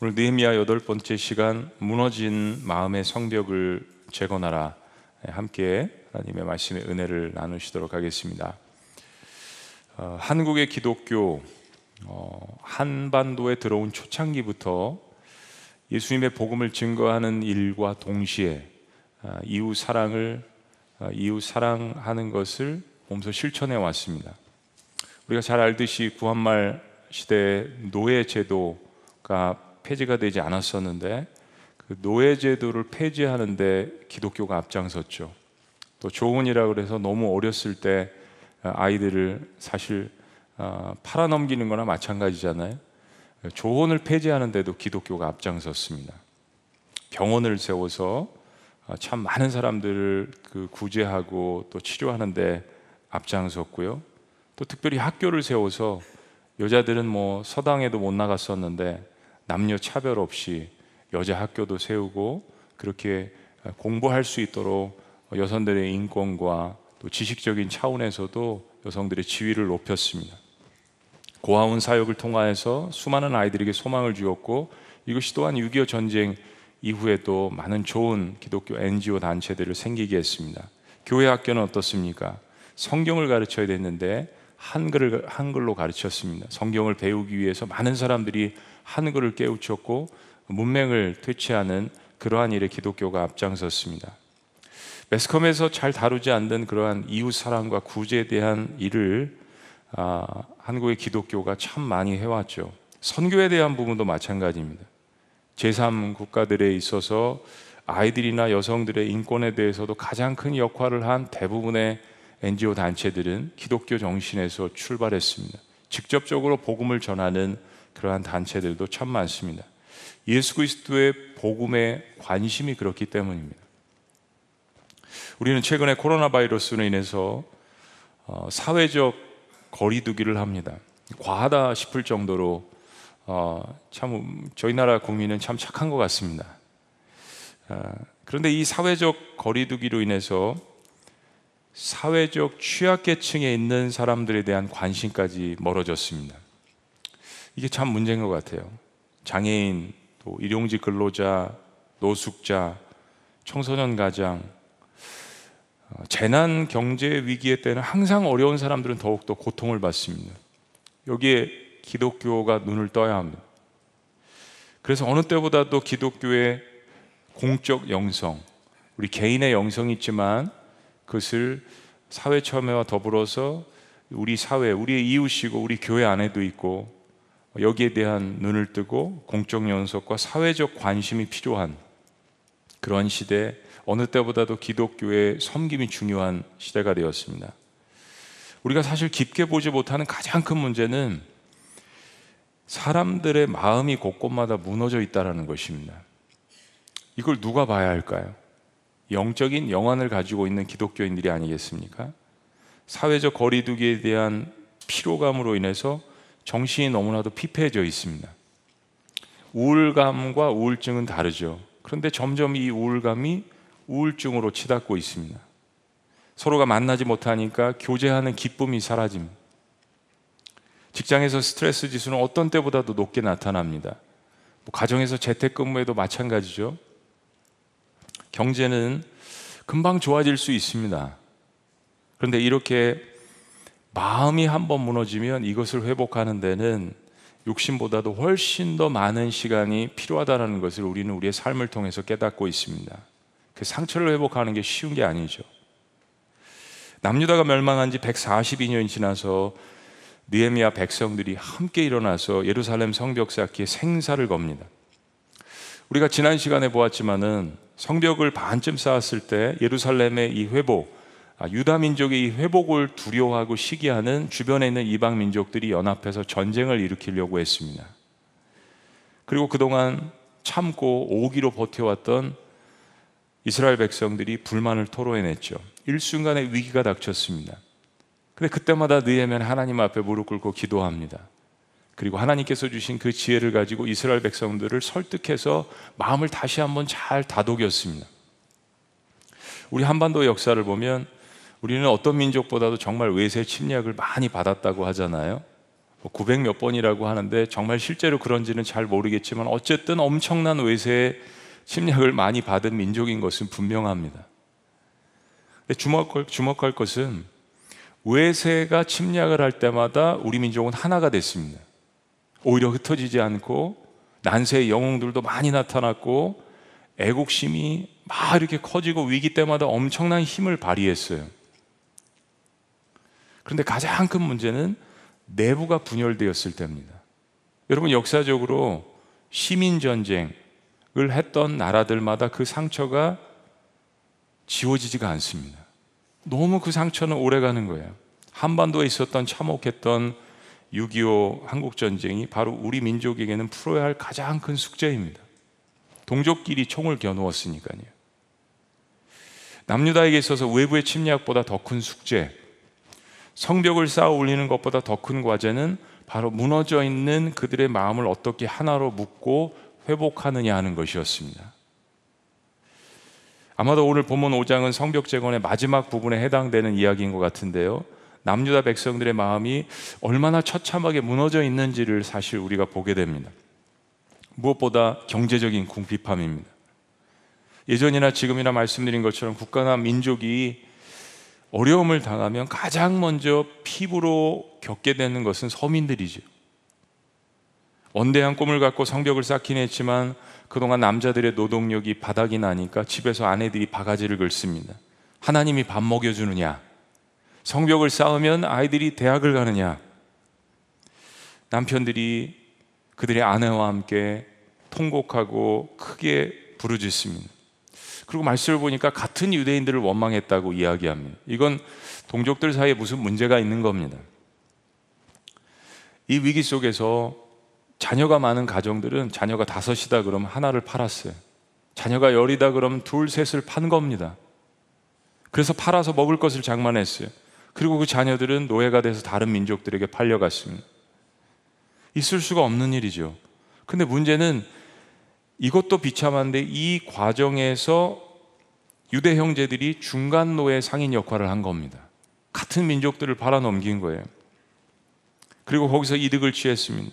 오늘 느헤미야 여덟 번째 시간 무너진 마음의 성벽을 재건하라 함께 하나님의 말씀의 은혜를 나누시도록 하겠습니다. 어, 한국의 기독교 어, 한반도에 들어온 초창기부터 예수님의 복음을 증거하는 일과 동시에 어, 이웃 사랑을 어, 이웃 사랑하는 것을 몸소 실천해 왔습니다. 우리가 잘 알듯이 구한말 시대 노예 제도가 폐지가 되지 않았었는데 그 노예 제도를 폐지하는데 기독교가 앞장섰죠. 또 조언이라 그래서 너무 어렸을 때 아이들을 사실 어, 팔아넘기는 거나 마찬가지잖아요. 조언을 폐지하는데도 기독교가 앞장섰습니다. 병원을 세워서 어, 참 많은 사람들을 그 구제하고 또 치료하는데 앞장섰고요. 또 특별히 학교를 세워서 여자들은 뭐 서당에도 못 나갔었는데 남녀 차별 없이 여자 학교도 세우고 그렇게 공부할 수 있도록 여성들의 인권과 또 지식적인 차원에서도 여성들의 지위를 높였습니다. 고아원 사역을 통하여서 수많은 아이들에게 소망을 주었고 이것이 또한 6.25 전쟁 이후에도 많은 좋은 기독교 NGO 단체들을 생기게 했습니다. 교회 학교는 어떻습니까? 성경을 가르쳐야 됐는데 한글을 한글로 가르쳤습니다. 성경을 배우기 위해서 많은 사람들이 한글을 깨우쳤고 문맹을 퇴치하는 그러한 일에 기독교가 앞장섰습니다. 매스컴에서 잘 다루지 않는 그러한 이웃 사랑과 구제에 대한 일을 아, 한국의 기독교가 참 많이 해왔죠. 선교에 대한 부분도 마찬가지입니다. 제3 국가들에 있어서 아이들이나 여성들의 인권에 대해서도 가장 큰 역할을 한 대부분의 NGO 단체들은 기독교 정신에서 출발했습니다. 직접적으로 복음을 전하는 그러한 단체들도 참 많습니다. 예수 그리스도의 복음에 관심이 그렇기 때문입니다. 우리는 최근에 코로나 바이러스로 인해서 어, 사회적 거리두기를 합니다. 과하다 싶을 정도로 어, 참 저희 나라 국민은 참 착한 것 같습니다. 어, 그런데 이 사회적 거리두기로 인해서 사회적 취약계층에 있는 사람들에 대한 관심까지 멀어졌습니다. 이게 참 문제인 것 같아요. 장애인, 또 일용직 근로자, 노숙자, 청소년 가장, 어, 재난 경제 위기의 때는 항상 어려운 사람들은 더욱더 고통을 받습니다. 여기에 기독교가 눈을 떠야 합니다. 그래서 어느 때보다도 기독교의 공적 영성, 우리 개인의 영성이 있지만 그것을 사회 참여와 더불어서 우리 사회, 우리의 이웃이고 우리 교회 안에도 있고 여기에 대한 눈을 뜨고 공적 연속과 사회적 관심이 필요한 그런 시대 어느 때보다도 기독교의 섬김이 중요한 시대가 되었습니다. 우리가 사실 깊게 보지 못하는 가장 큰 문제는 사람들의 마음이 곳곳마다 무너져 있다는 것입니다. 이걸 누가 봐야 할까요? 영적인 영안을 가지고 있는 기독교인들이 아니겠습니까? 사회적 거리두기에 대한 피로감으로 인해서 정신이 너무나도 피폐해져 있습니다. 우울감과 우울증은 다르죠. 그런데 점점 이 우울감이 우울증으로 치닫고 있습니다. 서로가 만나지 못하니까 교제하는 기쁨이 사라집니다. 직장에서 스트레스 지수는 어떤 때보다도 높게 나타납니다. 뭐 가정에서 재택근무에도 마찬가지죠. 경제는 금방 좋아질 수 있습니다. 그런데 이렇게 마음이 한번 무너지면 이것을 회복하는 데는 욕심보다도 훨씬 더 많은 시간이 필요하다는 것을 우리는 우리의 삶을 통해서 깨닫고 있습니다. 그 상처를 회복하는 게 쉬운 게 아니죠. 남유다가 멸망한 지 142년 지나서 느헤미야 백성들이 함께 일어나서 예루살렘 성벽 쌓기에 생사를 겁니다. 우리가 지난 시간에 보았지만은 성벽을 반쯤 쌓았을 때 예루살렘의 이 회복, 아, 유다 민족의 이 회복을 두려워하고 시기하는 주변에 있는 이방 민족들이 연합해서 전쟁을 일으키려고 했습니다. 그리고 그동안 참고 오기로 버텨왔던 이스라엘 백성들이 불만을 토로해냈죠. 일순간에 위기가 닥쳤습니다. 근데 그때마다 느헤면 하나님 앞에 무릎 꿇고 기도합니다. 그리고 하나님께서 주신 그 지혜를 가지고 이스라엘 백성들을 설득해서 마음을 다시 한번 잘 다독였습니다. 우리 한반도 역사를 보면 우리는 어떤 민족보다도 정말 외세 침략을 많이 받았다고 하잖아요. 900 몇 번이라고 하는데 정말 실제로 그런지는 잘 모르겠지만 어쨌든 엄청난 외세의 침략을 많이 받은 민족인 것은 분명합니다. 주목할, 주목할 것은 외세가 침략을 할 때마다 우리 민족은 하나가 됐습니다. 오히려 흩어지지 않고 난세의 영웅들도 많이 나타났고 애국심이 막 이렇게 커지고 위기 때마다 엄청난 힘을 발휘했어요. 그런데 가장 큰 문제는 내부가 분열되었을 때입니다. 여러분 역사적으로 시민 전쟁을 했던 나라들마다 그 상처가 지워지지가 않습니다. 너무 그 상처는 오래 가는 거예요. 한반도에 있었던 참혹했던 6.25 한국전쟁이 바로 우리 민족에게는 풀어야 할 가장 큰 숙제입니다. 동족끼리 총을 겨누었으니까요. 남유다에게 있어서 외부의 침략보다 더 큰 숙제, 성벽을 쌓아 올리는 것보다 더 큰 과제는 바로 무너져 있는 그들의 마음을 어떻게 하나로 묶고 회복하느냐 하는 것이었습니다. 아마도 오늘 본문 5장은 성벽 재건의 마지막 부분에 해당되는 이야기인 것 같은데요. 남유다 백성들의 마음이 얼마나 처참하게 무너져 있는지를 사실 우리가 보게 됩니다. 무엇보다 경제적인 궁핍함입니다. 예전이나 지금이나 말씀드린 것처럼 국가나 민족이 어려움을 당하면 가장 먼저 피부로 겪게 되는 것은 서민들이죠. 원대한 꿈을 갖고 성벽을 쌓긴 했지만 그동안 남자들의 노동력이 바닥이 나니까 집에서 아내들이 바가지를 긁습니다. 하나님이 밥 먹여주느냐? 성벽을 쌓으면 아이들이 대학을 가느냐? 남편들이 그들의 아내와 함께 통곡하고 크게 부르짖습니다. 그리고 말씀을 보니까 같은 유대인들을 원망했다고 이야기합니다. 이건 동족들 사이에 무슨 문제가 있는 겁니다. 이 위기 속에서 자녀가 많은 가정들은 자녀가 다섯이다 그러면 하나를 팔았어요. 자녀가 열이다 그러면 둘, 셋을 판 겁니다. 그래서 팔아서 먹을 것을 장만했어요. 그리고 그 자녀들은 노예가 돼서 다른 민족들에게 팔려갔습니다. 있을 수가 없는 일이죠. 근데 문제는 이것도 비참한데 이 과정에서 유대 형제들이 중간 노예 상인 역할을 한 겁니다. 같은 민족들을 팔아넘긴 거예요. 그리고 거기서 이득을 취했습니다.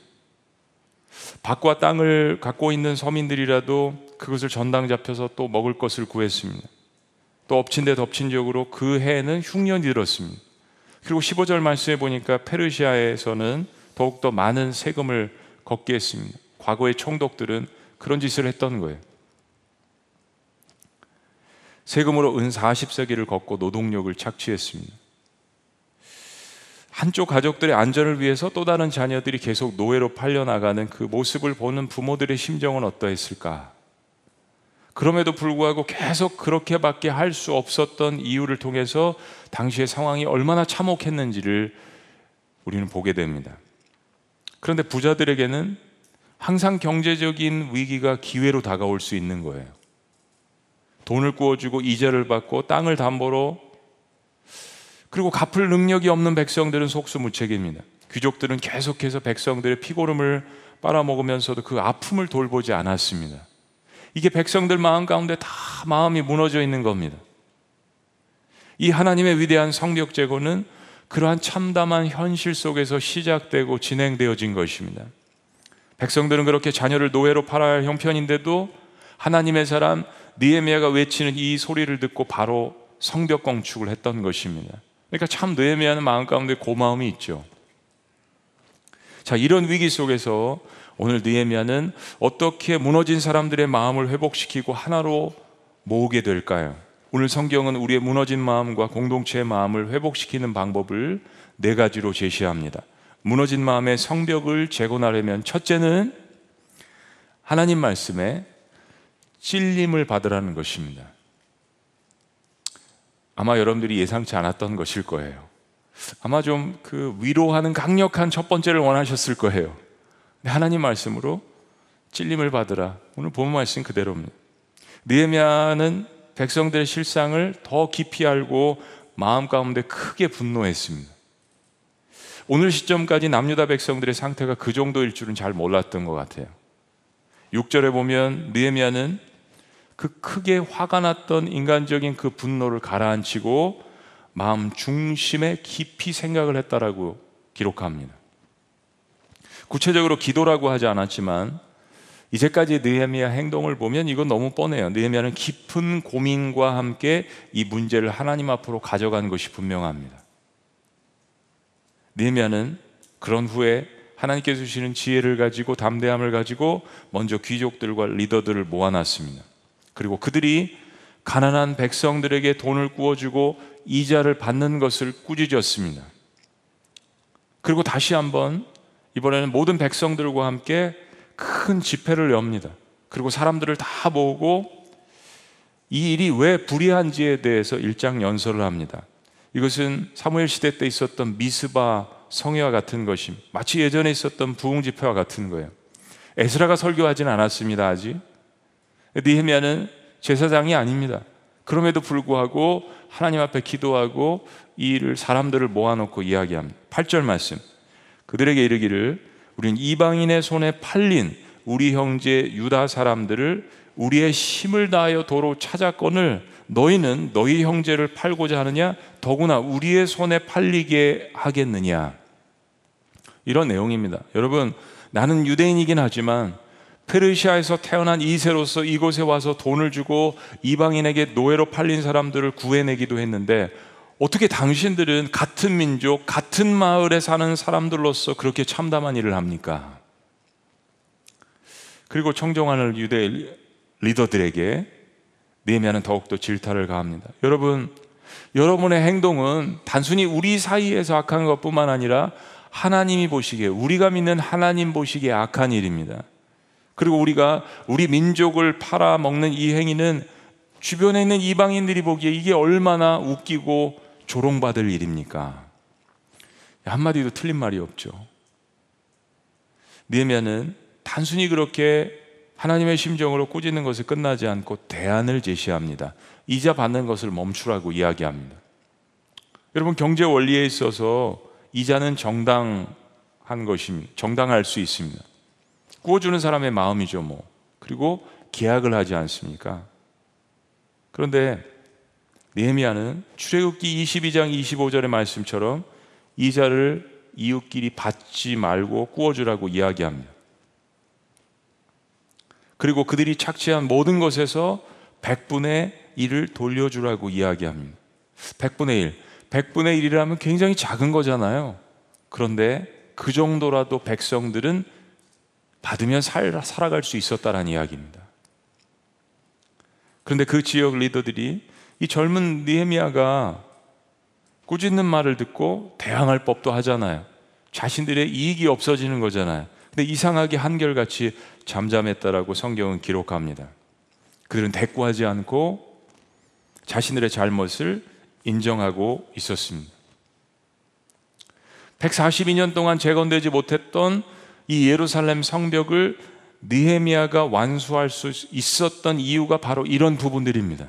밭과 땅을 갖고 있는 서민들이라도 그것을 전당 잡혀서 또 먹을 것을 구했습니다. 또 엎친 데 덮친 적으로 그 해에는 흉년이 들었습니다. 그리고 15절 말씀에 보니까 페르시아에서는 더욱더 많은 세금을 걷게 했습니다. 과거의 총독들은 그런 짓을 했던 거예요. 세금으로 은 40세기를 걷고 노동력을 착취했습니다. 한쪽 가족들의 안전을 위해서 또 다른 자녀들이 계속 노예로 팔려나가는 그 모습을 보는 부모들의 심정은 어떠했을까? 그럼에도 불구하고 계속 그렇게밖에 할 수 없었던 이유를 통해서 당시의 상황이 얼마나 참혹했는지를 우리는 보게 됩니다. 그런데 부자들에게는 항상 경제적인 위기가 기회로 다가올 수 있는 거예요. 돈을 구워주고 이자를 받고 땅을 담보로 그리고 갚을 능력이 없는 백성들은 속수무책입니다. 귀족들은 계속해서 백성들의 피고름을 빨아먹으면서도 그 아픔을 돌보지 않았습니다. 이게 백성들 마음 가운데 다 마음이 무너져 있는 겁니다. 이 하나님의 위대한 성벽 제고는 그러한 참담한 현실 속에서 시작되고 진행되어진 것입니다. 백성들은 그렇게 자녀를 노예로 팔아야 할 형편인데도 하나님의 사람 니에미아가 외치는 이 소리를 듣고 바로 성벽 건축을 했던 것입니다. 그러니까 참 느헤미야는 마음 가운데 고마움이 있죠. 자, 이런 위기 속에서 오늘 느헤미야는 어떻게 무너진 사람들의 마음을 회복시키고 하나로 모으게 될까요? 오늘 성경은 우리의 무너진 마음과 공동체의 마음을 회복시키는 방법을 네 가지로 제시합니다. 무너진 마음의 성벽을 재건하려면 첫째는 하나님 말씀에 찔림을 받으라는 것입니다. 아마 여러분들이 예상치 않았던 것일 거예요. 아마 좀 그 위로하는 강력한 첫 번째를 원하셨을 거예요. 하나님 말씀으로 찔림을 받으라. 오늘 본 말씀 그대로입니다. 느헤미야는 백성들의 실상을 더 깊이 알고 마음 가운데 크게 분노했습니다. 오늘 시점까지 남유다 백성들의 상태가 그 정도일 줄은 잘 몰랐던 것 같아요. 6절에 보면 느헤미야는 그 크게 화가 났던 인간적인 그 분노를 가라앉히고 마음 중심에 깊이 생각을 했다라고 기록합니다. 구체적으로 기도라고 하지 않았지만 이제까지 느헤미야 행동을 보면 이건 너무 뻔해요. 느헤미야는 깊은 고민과 함께 이 문제를 하나님 앞으로 가져간 것이 분명합니다. 느헤미야는 그런 후에 하나님께서 주시는 지혜를 가지고 담대함을 가지고 먼저 귀족들과 리더들을 모아놨습니다. 그리고 그들이 가난한 백성들에게 돈을 구워주고 이자를 받는 것을 꾸짖었습니다. 그리고 다시 한번 이번에는 모든 백성들과 함께 큰 집회를 엽니다. 그리고 사람들을 다 모으고 이 일이 왜 불의한지에 대해서 일장 연설을 합니다. 이것은 사무엘 시대 때 있었던 미스바 성회와 같은 것임. 마치 예전에 있었던 부흥 집회와 같은 거예요. 에스라가 설교하지는 않았습니다. 아직. 니헤미야는 제사장이 아닙니다. 그럼에도 불구하고 하나님 앞에 기도하고 이 일을 사람들을 모아놓고 이야기합니다. 8절 말씀. 그들에게 이르기를 우린 이방인의 손에 팔린 우리 형제 유다 사람들을 우리의 힘을 다하여 도로 찾아건을 너희는 너희 형제를 팔고자 하느냐 더구나 우리의 손에 팔리게 하겠느냐 이런 내용입니다. 여러분 나는 유대인이긴 하지만 페르시아에서 태어난 이세로서 이곳에 와서 돈을 주고 이방인에게 노예로 팔린 사람들을 구해내기도 했는데 어떻게 당신들은 같은 민족, 같은 마을에 사는 사람들로서 그렇게 참담한 일을 합니까? 그리고 청정하는 유대 리더들에게 네미야는 더욱더 질타를 가합니다. 여러분, 여러분의 행동은 단순히 우리 사이에서 악한 것뿐만 아니라 하나님이 보시기에 우리가 믿는 하나님 보시기에 악한 일입니다. 그리고 우리가 우리 민족을 팔아먹는 이 행위는 주변에 있는 이방인들이 보기에 이게 얼마나 웃기고 조롱받을 일입니까? 한마디도 틀린 말이 없죠. 느헤미야는 단순히 그렇게 하나님의 심정으로 꾸짖는 것에 끝나지 않고 대안을 제시합니다. 이자 받는 것을 멈추라고 이야기합니다. 여러분 경제 원리에 있어서 이자는 정당한 것입니다. 정당할 수 있습니다. 구워주는 사람의 마음이죠, 뭐. 그리고 계약을 하지 않습니까? 그런데 니헤미야는 출애굽기 22장 25절의 말씀처럼 이자를 이웃끼리 받지 말고 구워주라고 이야기합니다. 그리고 그들이 착취한 모든 것에서 100분의 1을 돌려주라고 이야기합니다. 100분의 1. 100분의 1이라면 굉장히 작은 거잖아요. 그런데 그 정도라도 백성들은 받으면 살, 살아갈 수 있었다는 이야기입니다. 그런데 그 지역 리더들이 이 젊은 니헤미야가 꾸짖는 말을 듣고 대항할 법도 하잖아요. 자신들의 이익이 없어지는 거잖아요. 근데 이상하게 한결같이 잠잠했다라고 성경은 기록합니다. 그들은 대꾸하지 않고 자신들의 잘못을 인정하고 있었습니다. 142년 동안 재건되지 못했던 이 예루살렘 성벽을 느헤미야가 완수할 수 있었던 이유가 바로 이런 부분들입니다.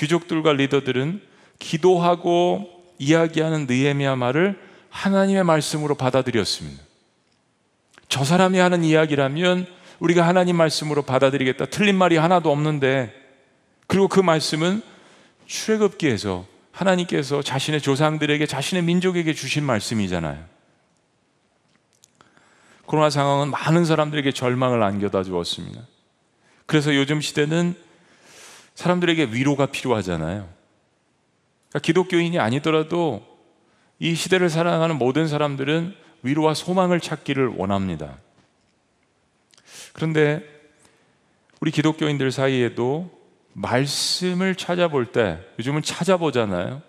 귀족들과 리더들은 기도하고 이야기하는 느헤미야 말을 하나님의 말씀으로 받아들였습니다. 저 사람이 하는 이야기라면 우리가 하나님 말씀으로 받아들이겠다. 틀린 말이 하나도 없는데 그리고 그 말씀은 출애굽기에서 하나님께서 자신의 조상들에게 자신의 민족에게 주신 말씀이잖아요. 코로나 상황은 많은 사람들에게 절망을 안겨다 주었습니다. 그래서 요즘 시대는 사람들에게 위로가 필요하잖아요. 그러니까 기독교인이 아니더라도 이 시대를 살아가는 모든 사람들은 위로와 소망을 찾기를 원합니다. 그런데 우리 기독교인들 사이에도 말씀을 찾아볼 때 요즘은 찾아보잖아요.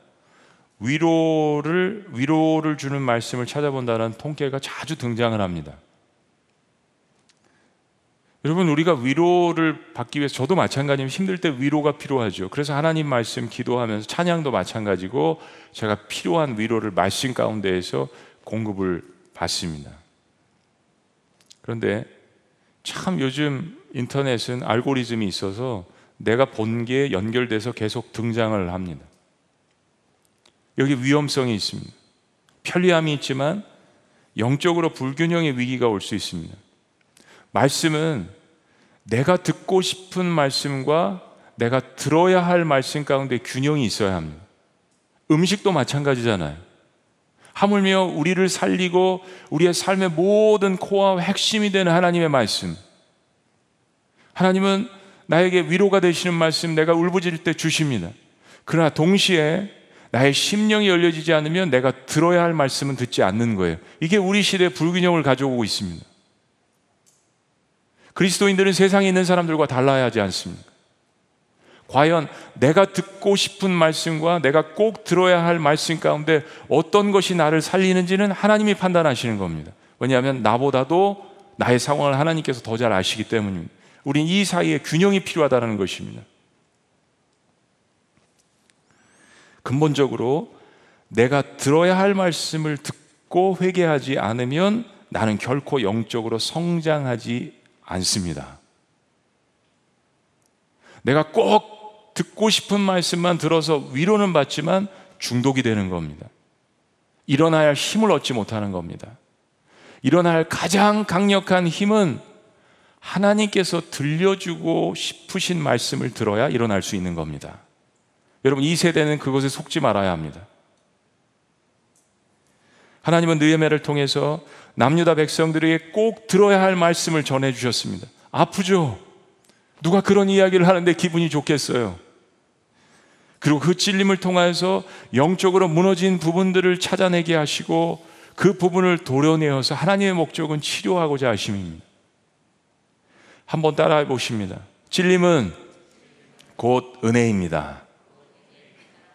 위로를 위로를 주는 말씀을 찾아본다는 통계가 자주 등장을 합니다. 여러분 우리가 위로를 받기 위해서 저도 마찬가지면 힘들 때 위로가 필요하죠. 그래서 하나님 말씀 기도하면서 찬양도 마찬가지고 제가 필요한 위로를 말씀 가운데에서 공급을 받습니다. 그런데 참 요즘 인터넷은 알고리즘이 있어서 내가 본 게 연결돼서 계속 등장을 합니다. 여기 위험성이 있습니다. 편리함이 있지만 영적으로 불균형의 위기가 올 수 있습니다. 말씀은 내가 듣고 싶은 말씀과 내가 들어야 할 말씀 가운데 균형이 있어야 합니다. 음식도 마찬가지잖아요. 하물며 우리를 살리고 우리의 삶의 모든 코어와 핵심이 되는 하나님의 말씀. 하나님은 나에게 위로가 되시는 말씀 내가 울부짖을 때 주십니다. 그러나 동시에 나의 심령이 열려지지 않으면 내가 들어야 할 말씀은 듣지 않는 거예요. 이게 우리 시대의 불균형을 가져오고 있습니다. 그리스도인들은 세상에 있는 사람들과 달라야 하지 않습니까? 과연 내가 듣고 싶은 말씀과 내가 꼭 들어야 할 말씀 가운데 어떤 것이 나를 살리는지는 하나님이 판단하시는 겁니다. 왜냐하면 나보다도 나의 상황을 하나님께서 더 잘 아시기 때문입니다. 우린 이 사이에 균형이 필요하다는 것입니다. 근본적으로 내가 들어야 할 말씀을 듣고 회개하지 않으면 나는 결코 영적으로 성장하지 않습니다. 내가 꼭 듣고 싶은 말씀만 들어서 위로는 받지만 중독이 되는 겁니다. 일어나야 할 힘을 얻지 못하는 겁니다. 할 가장 강력한 힘은 하나님께서 들려주고 싶으신 말씀을 들어야 일어날 수 있는 겁니다. 여러분, 이 세대는 그것에 속지 말아야 합니다. 하나님은 느헤메를 통해서 남유다 백성들에게 꼭 들어야 할 말씀을 전해 주셨습니다. 아프죠? 누가 그런 이야기를 하는데 기분이 좋겠어요? 그리고 그 찔림을 통해서 영적으로 무너진 부분들을 찾아내게 하시고 그 부분을 도려내어서 하나님의 목적은 치료하고자 하심입니다. 한번 따라해 보십니다. 찔림은 곧 은혜입니다.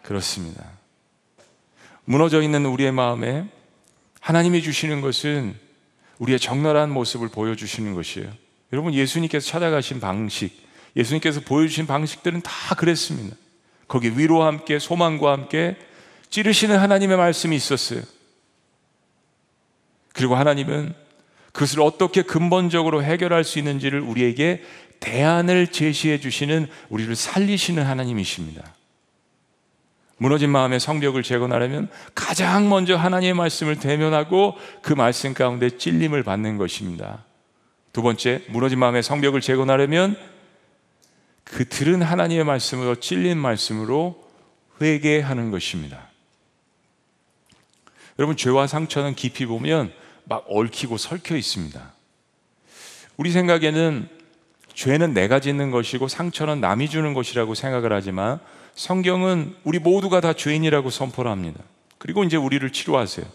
그렇습니다. 무너져 있는 우리의 마음에 하나님이 주시는 것은 우리의 적나라한 모습을 보여주시는 것이에요. 여러분, 예수님께서 찾아가신 방식, 예수님께서 보여주신 방식들은 다 그랬습니다. 거기 위로와 함께, 소망과 함께 찌르시는 하나님의 말씀이 있었어요. 그리고 하나님은 그것을 어떻게 근본적으로 해결할 수 있는지를 우리에게 대안을 제시해 주시는 우리를 살리시는 하나님이십니다. 무너진 마음의 성벽을 재건하려면 가장 먼저 하나님의 말씀을 대면하고 그 말씀 가운데 찔림을 받는 것입니다. 두 번째, 무너진 마음의 성벽을 재건하려면 그 들은 하나님의 말씀으로 찔린 말씀으로 회개하는 것입니다. 여러분, 죄와 상처는 깊이 보면 막 얽히고 설켜 있습니다. 우리 생각에는 죄는 내가 짓는 것이고 상처는 남이 주는 것이라고 생각을 하지만 성경은 우리 모두가 다 죄인이라고 선포를 합니다. 그리고 이제 우리를 치료하세요.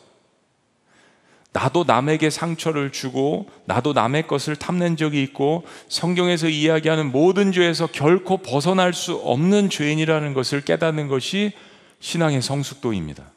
나도 남에게 상처를 주고 나도 남의 것을 탐낸 적이 있고 성경에서 이야기하는 모든 죄에서 결코 벗어날 수 없는 죄인이라는 것을 깨닫는 것이 신앙의 성숙도입니다.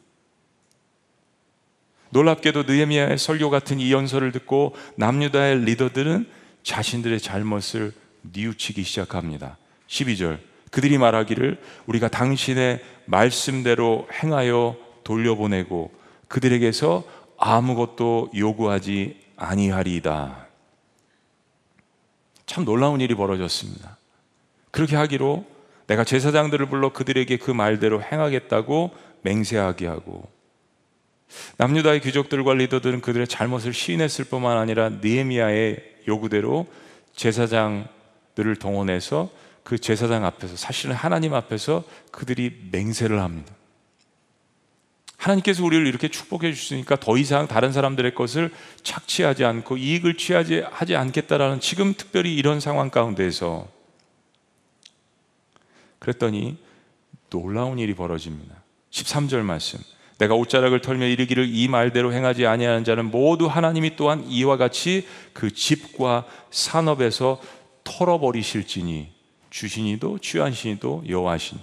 놀랍게도 느헤미야의 설교 같은 이 연설을 듣고 남유다의 리더들은 자신들의 잘못을 뉘우치기 시작합니다. 12절 그들이 말하기를 우리가 당신의 말씀대로 행하여 돌려보내고 그들에게서 아무것도 요구하지 아니하리이다. 참 놀라운 일이 벌어졌습니다. 그렇게 하기로 내가 제사장들을 불러 그들에게 그 말대로 행하겠다고 맹세하게 하고 남유다의 귀족들과 리더들은 그들의 잘못을 시인했을 뿐만 아니라 느헤미야의 요구대로 제사장들을 동원해서 그 제사장 앞에서 사실은 하나님 앞에서 그들이 맹세를 합니다. 하나님께서 우리를 이렇게 축복해 주시니까 더 이상 다른 사람들의 것을 착취하지 않고 이익을 취하지 하지 않겠다라는 지금 특별히 이런 상황 가운데서 그랬더니 놀라운 일이 벌어집니다. 13절 말씀. 내가 옷자락을 털며 이르기를 이 말대로 행하지 아니하는 자는 모두 하나님이 또한 이와 같이 그 집과 산업에서 털어버리실지니 주신이도 취하신이도 여호와신.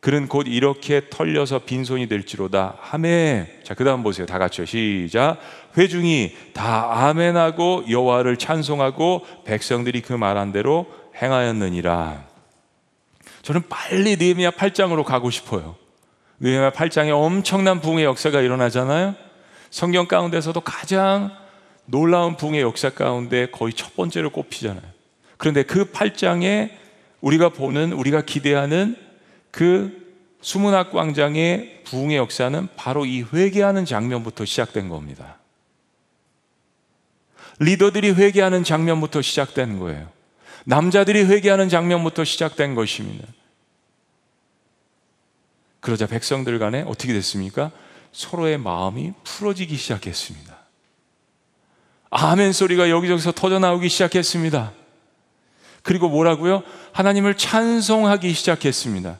그는 곧 이렇게 털려서 빈손이 될지로다. 아멘. 자, 그다음 보세요. 다 같이요. 시작. 회중이 다 아멘하고 여호와를 찬송하고 백성들이 그 말한 대로 행하였느니라. 저는 빨리 느헤미야 8장으로 가고 싶어요. 느헤미야 8장에 엄청난 붕의 역사가 일어나잖아요. 성경 가운데서도 가장 놀라운 붕의 역사 가운데 거의 첫 번째로 꼽히잖아요. 그런데 그 8장에 우리가 보는 우리가 기대하는 그 수문학 광장의 부흥의 역사는 바로 이 회개하는 장면부터 시작된 겁니다. 리더들이 회개하는 장면부터 시작되는 거예요. 남자들이 회개하는 장면부터 시작된 것입니다. 그러자 백성들 간에 어떻게 됐습니까? 서로의 마음이 풀어지기 시작했습니다. 아멘 소리가 여기저기서 터져 나오기 시작했습니다. 그리고 뭐라고요? 하나님을 찬송하기 시작했습니다.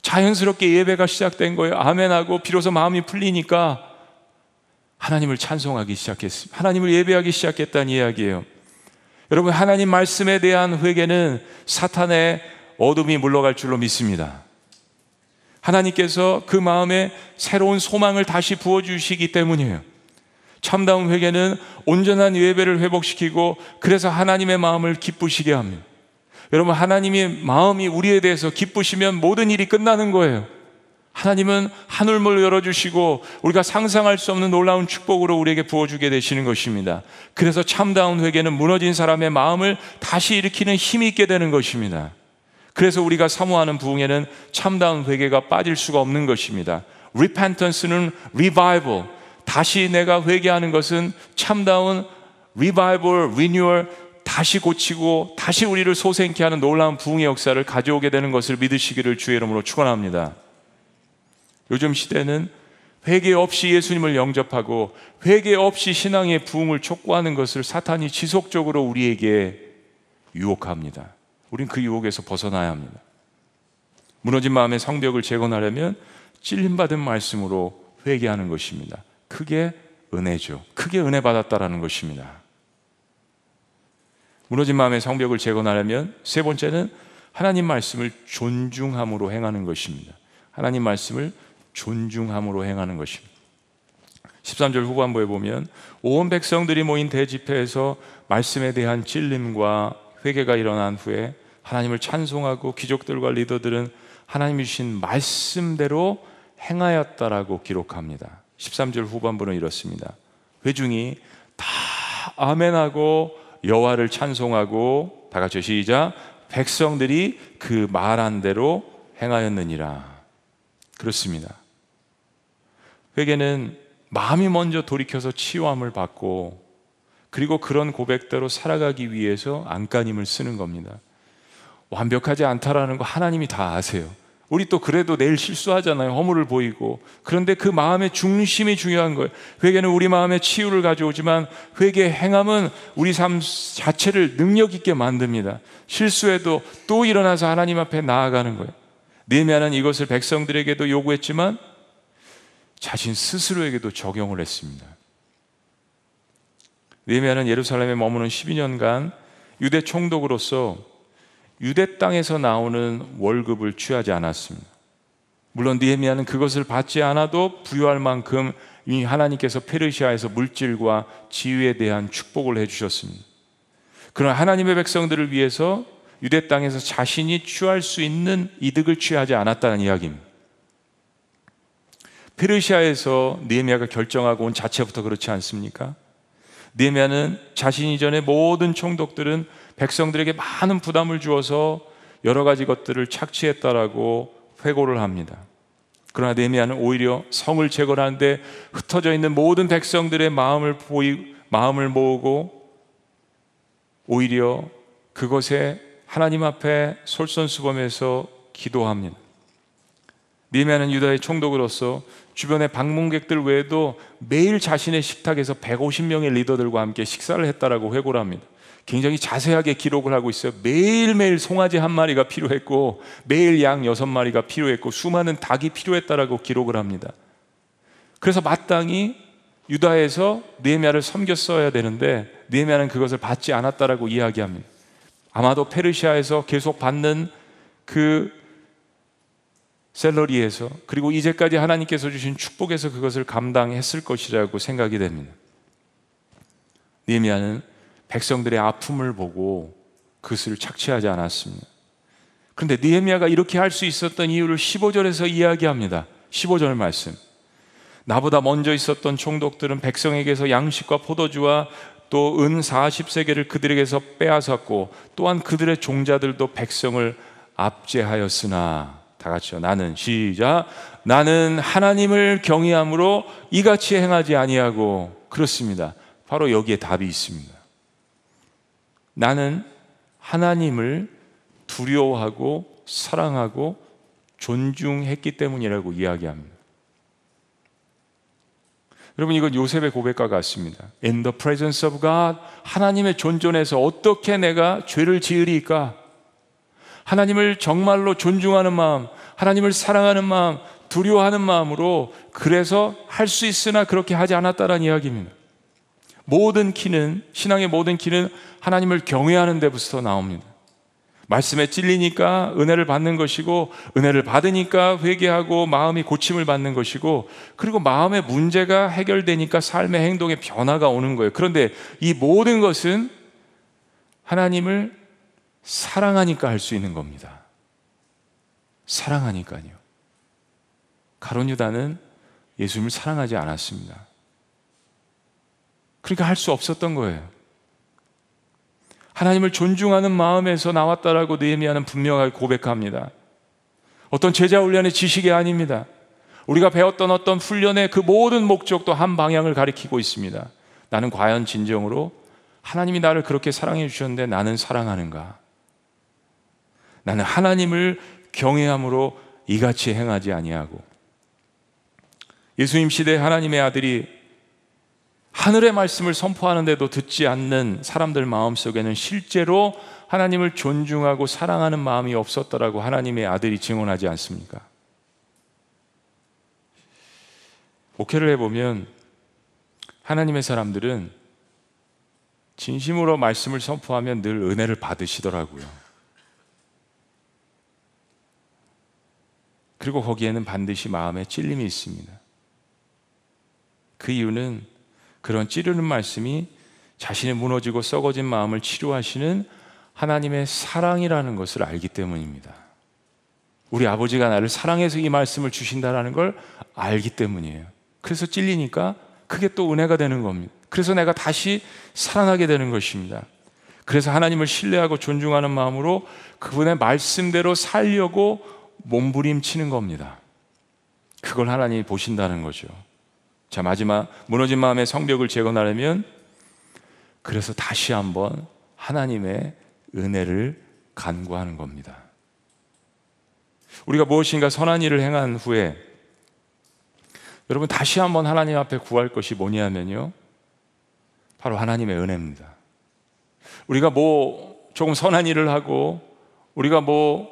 자연스럽게 예배가 시작된 거예요. 아멘하고 비로소 마음이 풀리니까 하나님을 찬송하기 시작했습니다. 하나님을 예배하기 시작했다는 이야기예요. 여러분, 하나님 말씀에 대한 회개는 사탄의 어둠이 물러갈 줄로 믿습니다. 하나님께서 그 마음에 새로운 소망을 다시 부어주시기 때문이에요. 참다운 회개는 온전한 예배를 회복시키고 그래서 하나님의 마음을 기쁘시게 합니다. 여러분, 하나님의 마음이 우리에 대해서 기쁘시면 모든 일이 끝나는 거예요. 하나님은 하늘문을 열어주시고 우리가 상상할 수 없는 놀라운 축복으로 우리에게 부어주게 되시는 것입니다. 그래서 참다운 회개는 무너진 사람의 마음을 다시 일으키는 힘이 있게 되는 것입니다. 그래서 우리가 사모하는 부흥에는 참다운 회개가 빠질 수가 없는 것입니다. repentance는 revival. 다시 내가 회개하는 것은 참다운 revival, renewal, 다시 고치고 다시 우리를 소생케 하는 놀라운 부흥의 역사를 가져오게 되는 것을 믿으시기를 주의 이름으로 축원합니다. 요즘 시대는 회개 없이 예수님을 영접하고 회개 없이 신앙의 부흥을 촉구하는 것을 사탄이 지속적으로 우리에게 유혹합니다. 우린 그 유혹에서 벗어나야 합니다. 무너진 마음의 성벽을 재건하려면 찔림받은 말씀으로 회개하는 것입니다. 크게 은혜죠. 크게 은혜 받았다라는 것입니다. 무너진 마음의 성벽을 재건하려면 세 번째는 하나님 말씀을 존중함으로 행하는 것입니다. 하나님 말씀을 존중함으로 행하는 것입니다. 13절 후반부에 보면 온 백성들이 모인 대집회에서 말씀에 대한 찔림과 회개가 일어난 후에 하나님을 찬송하고 귀족들과 리더들은 하나님이 주신 말씀대로 행하였다라고 기록합니다. 13절 후반부는 이렇습니다. 회중이 다 아멘하고 여호와를 찬송하고 다 같이 시작 백성들이 그 말한 대로 행하였느니라. 그렇습니다. 회개는 마음이 먼저 돌이켜서 치유함을 받고 그리고 그런 고백대로 살아가기 위해서 안간힘을 쓰는 겁니다. 완벽하지 않다라는 거 하나님이 다 아세요. 우리 또 그래도 내일 실수하잖아요. 허물을 보이고. 그런데 그 마음의 중심이 중요한 거예요. 회개는 우리 마음의 치유를 가져오지만 회개 행함은 우리 삶 자체를 능력 있게 만듭니다. 실수해도 또 일어나서 하나님 앞에 나아가는 거예요. 느헤미야는 이것을 백성들에게도 요구했지만 자신 스스로에게도 적용을 했습니다. 느헤미야는 예루살렘에 머무는 12년간 유대 총독으로서 유대 땅에서 나오는 월급을 취하지 않았습니다. 물론 느헤미야는 그것을 받지 않아도 부유할 만큼 이 하나님께서 페르시아에서 물질과 지위에 대한 축복을 해 주셨습니다. 그러나 하나님의 백성들을 위해서 유대 땅에서 자신이 취할 수 있는 이득을 취하지 않았다는 이야기입니다. 페르시아에서 느헤미야가 결정하고 온 자체부터 그렇지 않습니까? 느헤미야는 자신 이전의 모든 총독들은 백성들에게 많은 부담을 주어서 여러 가지 것들을 착취했다라고 회고를 합니다. 그러나 느헤미야는 오히려 성을 재건하는데 흩어져 있는 모든 백성들의 마음을 보이 마음을 모으고 오히려 그것에 하나님 앞에 솔선수범해서 기도합니다. 니메아는 유다의 총독으로서 주변의 방문객들 외에도 매일 자신의 식탁에서 150명의 리더들과 함께 식사를 했다라고 회고를 합니다. 굉장히 자세하게 기록을 하고 있어요. 매일매일 송아지 한 마리가 필요했고 매일 양 여섯 마리가 필요했고 수많은 닭이 필요했다라고 기록을 합니다. 그래서 마땅히 유다에서 느헤미야를 섬겼어야 되는데 느헤미야는 그것을 받지 않았다라고 이야기합니다. 아마도 페르시아에서 계속 받는 그 셀러리에서 그리고 이제까지 하나님께서 주신 축복에서 그것을 감당했을 것이라고 생각이 됩니다. 니미야는 백성들의 아픔을 보고 그것을 착취하지 않았습니다. 그런데 니에미아가 이렇게 할 수 있었던 이유를 15절에서 이야기합니다. 15절 말씀. 나보다 먼저 있었던 총독들은 백성에게서 양식과 포도주와 또 은 40세계를 그들에게서 빼앗았고 또한 그들의 종자들도 백성을 압제하였으나 다 같이요. 나는 시작. 나는 하나님을 경외함으로 이같이 행하지 아니하고 그렇습니다. 바로 여기에 답이 있습니다. 나는 하나님을 두려워하고 사랑하고 존중했기 때문이라고 이야기합니다. 여러분 이건 요셉의 고백과 같습니다. In the presence of God 하나님의 존존에서 어떻게 내가 죄를 지으리까? 하나님을 정말로 존중하는 마음, 하나님을 사랑하는 마음, 두려워하는 마음으로 그래서 할 수 있으나 그렇게 하지 않았다는 이야기입니다. 모든 키는 신앙의 모든 키는 하나님을 경외하는 데부터 나옵니다. 말씀에 찔리니까 은혜를 받는 것이고 은혜를 받으니까 회개하고 마음이 고침을 받는 것이고 그리고 마음의 문제가 해결되니까 삶의 행동에 변화가 오는 거예요. 그런데 이 모든 것은 하나님을 사랑하니까 할 수 있는 겁니다. 사랑하니까요. 가론 유다는 예수님을 사랑하지 않았습니다. 그러니까 할 수 없었던 거예요. 하나님을 존중하는 마음에서 나왔다라고 느헤미야는 분명하게 고백합니다. 어떤 제자 훈련의 지식이 아닙니다. 우리가 배웠던 어떤 훈련의 그 모든 목적도 한 방향을 가리키고 있습니다. 나는 과연 진정으로 하나님이 나를 그렇게 사랑해 주셨는데 나는 사랑하는가? 나는 하나님을 경외함으로 이같이 행하지 아니하고 예수님 시대 하나님의 아들이 하늘의 말씀을 선포하는데도 듣지 않는 사람들 마음속에는 실제로 하나님을 존중하고 사랑하는 마음이 없었더라고 하나님의 아들이 증언하지 않습니까? 목회를 해보면 하나님의 사람들은 진심으로 말씀을 선포하면 늘 은혜를 받으시더라고요. 그리고 거기에는 반드시 마음에 찔림이 있습니다. 그 이유는 그런 찌르는 말씀이 자신의 무너지고 썩어진 마음을 치료하시는 하나님의 사랑이라는 것을 알기 때문입니다. 우리 아버지가 나를 사랑해서 이 말씀을 주신다라는 걸 알기 때문이에요. 그래서 찔리니까 그게 또 은혜가 되는 겁니다. 그래서 내가 다시 사랑하게 되는 것입니다. 그래서 하나님을 신뢰하고 존중하는 마음으로 그분의 말씀대로 살려고 몸부림치는 겁니다. 그걸 하나님이 보신다는 거죠. 자, 마지막 무너진 마음의 성벽을 재건하려면 그래서 다시 한번 하나님의 은혜를 간구하는 겁니다. 우리가 무엇인가 선한 일을 행한 후에 여러분 다시 한번 하나님 앞에 구할 것이 뭐냐면요. 바로 하나님의 은혜입니다. 우리가 뭐 조금 선한 일을 하고 우리가 뭐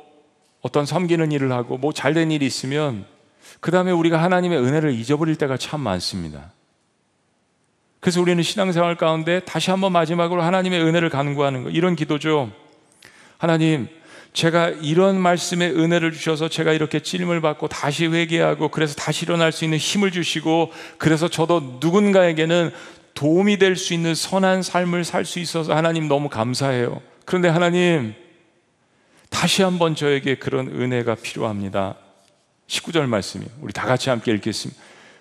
어떤 섬기는 일을 하고 뭐 잘된 일이 있으면 그 다음에 우리가 하나님의 은혜를 잊어버릴 때가 참 많습니다. 그래서 우리는 신앙생활 가운데 다시 한번 마지막으로 하나님의 은혜를 간구하는 거 이런 기도죠. 하나님, 제가 이런 말씀의 은혜를 주셔서 제가 이렇게 찔림을 받고 다시 회개하고 그래서 다시 일어날 수 있는 힘을 주시고 그래서 저도 누군가에게는 도움이 될 수 있는 선한 삶을 살 수 있어서 하나님 너무 감사해요. 그런데 하나님, 다시 한번 저에게 그런 은혜가 필요합니다. 19절 말씀이요. 우리 다 같이 함께 읽겠습니다.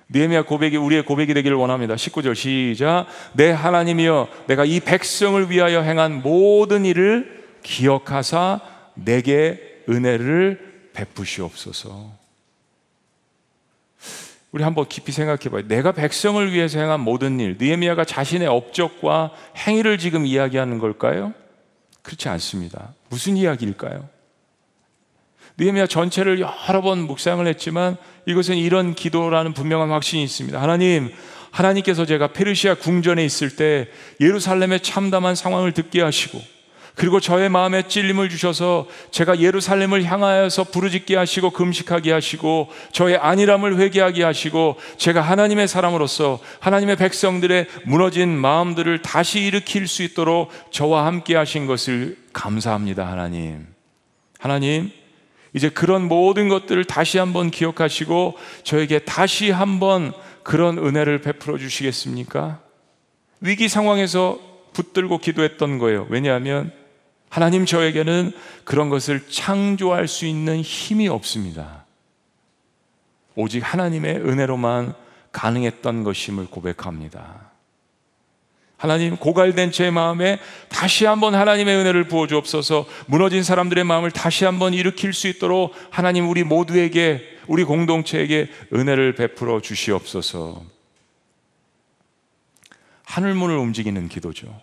느헤미야 고백이 우리의 고백이 되기를 원합니다. 19절 시작. 내 하나님이여 내가 이 백성을 위하여 행한 모든 일을 기억하사 내게 은혜를 베푸시옵소서. 우리 한번 깊이 생각해 봐요. 내가 백성을 위해서 행한 모든 일, 느헤미야가 자신의 업적과 행위를 지금 이야기하는 걸까요? 그렇지 않습니다. 무슨 이야기일까요? 느헤미야 전체를 여러 번 묵상을 했지만 이것은 이런 기도라는 분명한 확신이 있습니다. 하나님, 하나님께서 제가 페르시아 궁전에 있을 때 예루살렘의 참담한 상황을 듣게 하시고 그리고 저의 마음에 찔림을 주셔서 제가 예루살렘을 향하여서 부르짖게 하시고 금식하게 하시고 저의 안일함을 회개하게 하시고 제가 하나님의 사람으로서 하나님의 백성들의 무너진 마음들을 다시 일으킬 수 있도록 저와 함께 하신 것을 감사합니다, 하나님. 하나님, 이제 그런 모든 것들을 다시 한번 기억하시고 저에게 다시 한번 그런 은혜를 베풀어 주시겠습니까? 위기 상황에서 붙들고 기도했던 거예요. 왜냐하면 하나님 저에게는 그런 것을 창조할 수 있는 힘이 없습니다. 오직 하나님의 은혜로만 가능했던 것임을 고백합니다. 하나님 고갈된 제 마음에 다시 한번 하나님의 은혜를 부어 주옵소서. 무너진 사람들의 마음을 다시 한번 일으킬 수 있도록 하나님 우리 모두에게 우리 공동체에게 은혜를 베풀어 주시옵소서. 하늘문을 움직이는 기도죠.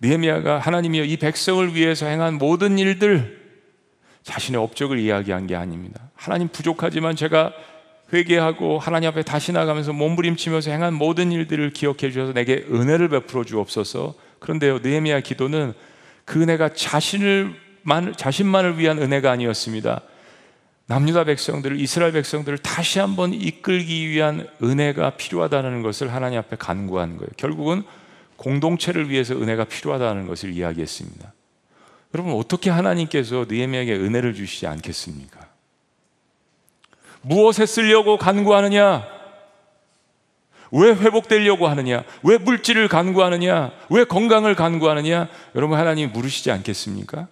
느헤미야가 하나님이여 이 백성을 위해서 행한 모든 일들 자신의 업적을 이야기한 게 아닙니다. 하나님 부족하지만 제가 회개하고 하나님 앞에 다시 나가면서 몸부림치면서 행한 모든 일들을 기억해 주셔서 내게 은혜를 베풀어 주옵소서. 그런데요, 느헤미야 기도는 그 은혜가 자신을 자신만을 위한 은혜가 아니었습니다. 남유다 백성들을 이스라엘 백성들을 다시 한번 이끌기 위한 은혜가 필요하다는 것을 하나님 앞에 간구한 거예요. 결국은 공동체를 위해서 은혜가 필요하다는 것을 이야기했습니다. 여러분 어떻게 하나님께서 느헤미야에게 은혜를 주시지 않겠습니까? 무엇에 쓰려고 간구하느냐? 왜 회복되려고 하느냐? 왜 물질을 간구하느냐? 왜 건강을 간구하느냐? 여러분 하나님 물으시지 않겠습니까?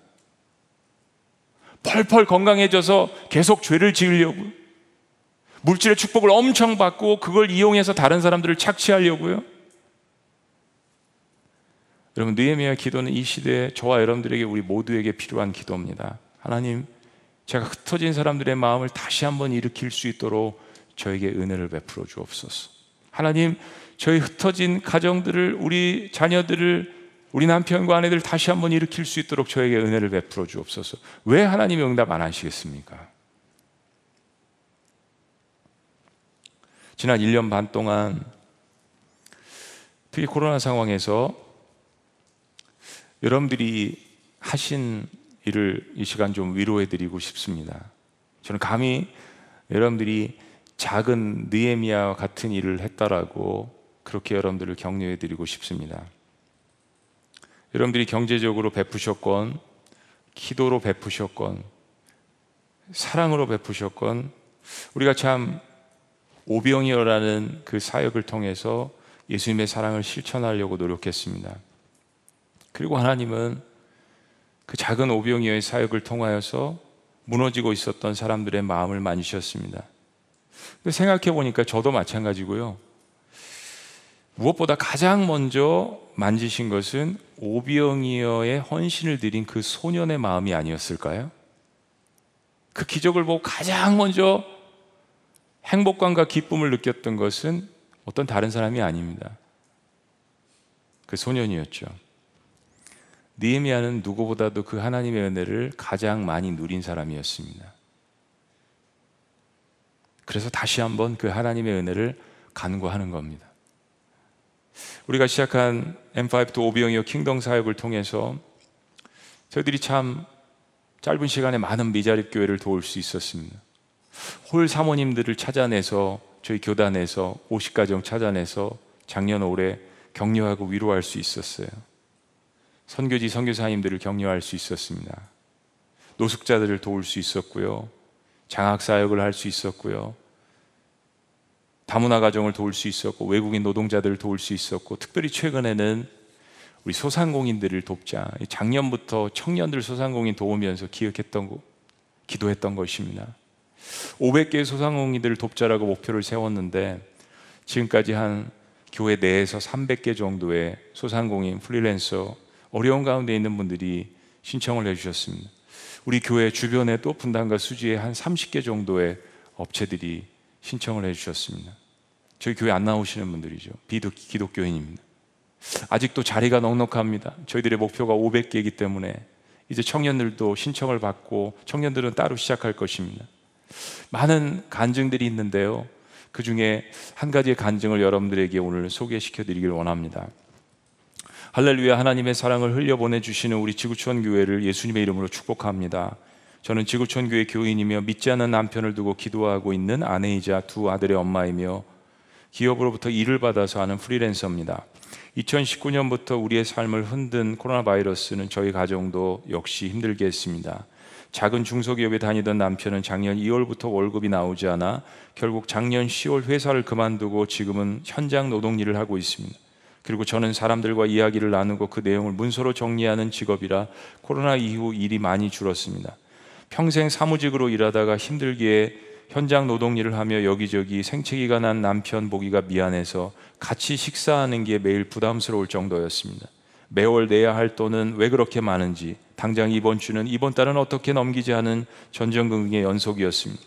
펄펄 건강해져서 계속 죄를 지으려고 물질의 축복을 엄청 받고 그걸 이용해서 다른 사람들을 착취하려고요. 여러분 느헤미야 기도는 이 시대에 저와 여러분들에게 우리 모두에게 필요한 기도입니다. 하나님, 제가 흩어진 사람들의 마음을 다시 한번 일으킬 수 있도록 저에게 은혜를 베풀어 주옵소서. 하나님, 저희 흩어진 가정들을 우리 자녀들을 우리 남편과 아내들 다시 한번 일으킬 수 있도록 저에게 은혜를 베풀어 주옵소서. 왜 하나님이 응답 안 하시겠습니까? 지난 1년 반 동안 특히 코로나 상황에서 여러분들이 하신 일을 이 시간 좀 위로해 드리고 싶습니다. 저는 감히 여러분들이 작은 느에미아와 같은 일을 했다라고 그렇게 여러분들을 격려해 드리고 싶습니다. 여러분들이 경제적으로 베푸셨건 기도로 베푸셨건 사랑으로 베푸셨건 우리가 참 오병이어라는 그 사역을 통해서 예수님의 사랑을 실천하려고 노력했습니다. 그리고 하나님은 그 작은 오병이어의 사역을 통하여서 무너지고 있었던 사람들의 마음을 만지셨습니다. 생각해 보니까 저도 마찬가지고요. 무엇보다 가장 먼저 만지신 것은 오병이어의 헌신을 드린 그 소년의 마음이 아니었을까요? 그 기적을 보고 가장 먼저 행복감과 기쁨을 느꼈던 것은 어떤 다른 사람이 아닙니다. 그 소년이었죠. 니에미아는 누구보다도 그 하나님의 은혜를 가장 많이 누린 사람이었습니다. 그래서 다시 한번 그 하나님의 은혜를 간구하는 겁니다. 우리가 시작한 M5 또 오비영이어 킹덤 사역을 통해서 저희들이 참 짧은 시간에 많은 미자립 교회를 도울 수 있었습니다. 홀 사모님들을 찾아내서 저희 교단에서 50가정 찾아내서 작년 올해 격려하고 위로할 수 있었어요. 선교지 선교사님들을 격려할 수 있었습니다. 노숙자들을 도울 수 있었고요. 장학 사역을 할 수 있었고요. 다문화 가정을 도울 수 있었고 외국인 노동자들을 도울 수 있었고 특별히 최근에는 우리 소상공인들을 돕자. 작년부터 청년들 소상공인 도우면서 기획했던 거, 기도했던 것입니다. 500개의 소상공인들을 돕자라고 목표를 세웠는데 지금까지 한 교회 내에서 300개 정도의 소상공인 프리랜서 어려운 가운데 있는 분들이 신청을 해주셨습니다. 우리 교회 주변에도 분당과 수지에 한 30개 정도의 업체들이 신청을 해주셨습니다. 저희 교회 안 나오시는 분들이죠. 비도 기독교인입니다. 아직도 자리가 넉넉합니다. 저희들의 목표가 500개이기 때문에 이제 청년들도 신청을 받고 청년들은 따로 시작할 것입니다. 많은 간증들이 있는데요. 그 중에 한 가지의 간증을 여러분들에게 오늘 소개시켜 드리길 원합니다. 할렐루야 하나님의 사랑을 흘려보내 주시는 우리 지구촌 교회를 예수님의 이름으로 축복합니다. 저는 지구촌 교회 교인이며 믿지 않는 남편을 두고 기도하고 있는 아내이자 두 아들의 엄마이며 기업으로부터 일을 받아서 하는 프리랜서입니다. 2019년부터 우리의 삶을 흔든 코로나 바이러스는 저희 가정도 역시 힘들게 했습니다. 작은 중소기업에 다니던 남편은 작년 2월부터 월급이 나오지 않아 결국 작년 10월 회사를 그만두고 지금은 현장 노동 일을 하고 있습니다. 그리고 저는 사람들과 이야기를 나누고 그 내용을 문서로 정리하는 직업이라 코로나 이후 일이 많이 줄었습니다. 평생 사무직으로 일하다가 힘들기에 현장 노동 일을 하며 여기저기 생채기가 난 남편 보기가 미안해서 같이 식사하는 게 매일 부담스러울 정도였습니다. 매월 내야 할 돈은 왜 그렇게 많은지, 당장 이번 주는 이번 달은 어떻게 넘기지 하는 전전긍긍의 연속이었습니다.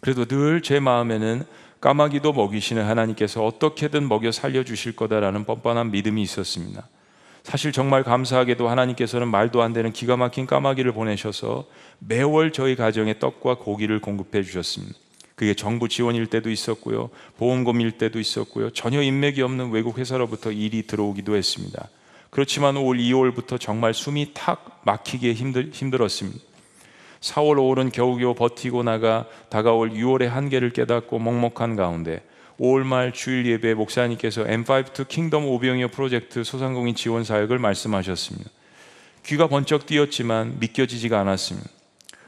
그래도 늘 제 마음에는 까마귀도 먹이시는 하나님께서 어떻게든 먹여 살려주실 거다라는 뻔뻔한 믿음이 있었습니다. 사실 정말 감사하게도 하나님께서는 말도 안 되는 기가 막힌 까마귀를 보내셔서 매월 저희 가정에 떡과 고기를 공급해 주셨습니다. 그게 정부 지원일 때도 있었고요. 보험금일 때도 있었고요. 전혀 인맥이 없는 외국 회사로부터 일이 들어오기도 했습니다. 그렇지만 올 2월부터 정말 숨이 탁 막히게 힘들, 힘들었습니다. 4월, 5월은 겨우겨우 버티고 나가 다가올 6월의 한계를 깨닫고 먹먹한 가운데 5월 말 주일 예배 목사님께서 M5 to Kingdom 오병이어 프로젝트 소상공인 지원 사역을 말씀하셨습니다. 귀가 번쩍 뛰었지만 믿겨지지가 않았습니다.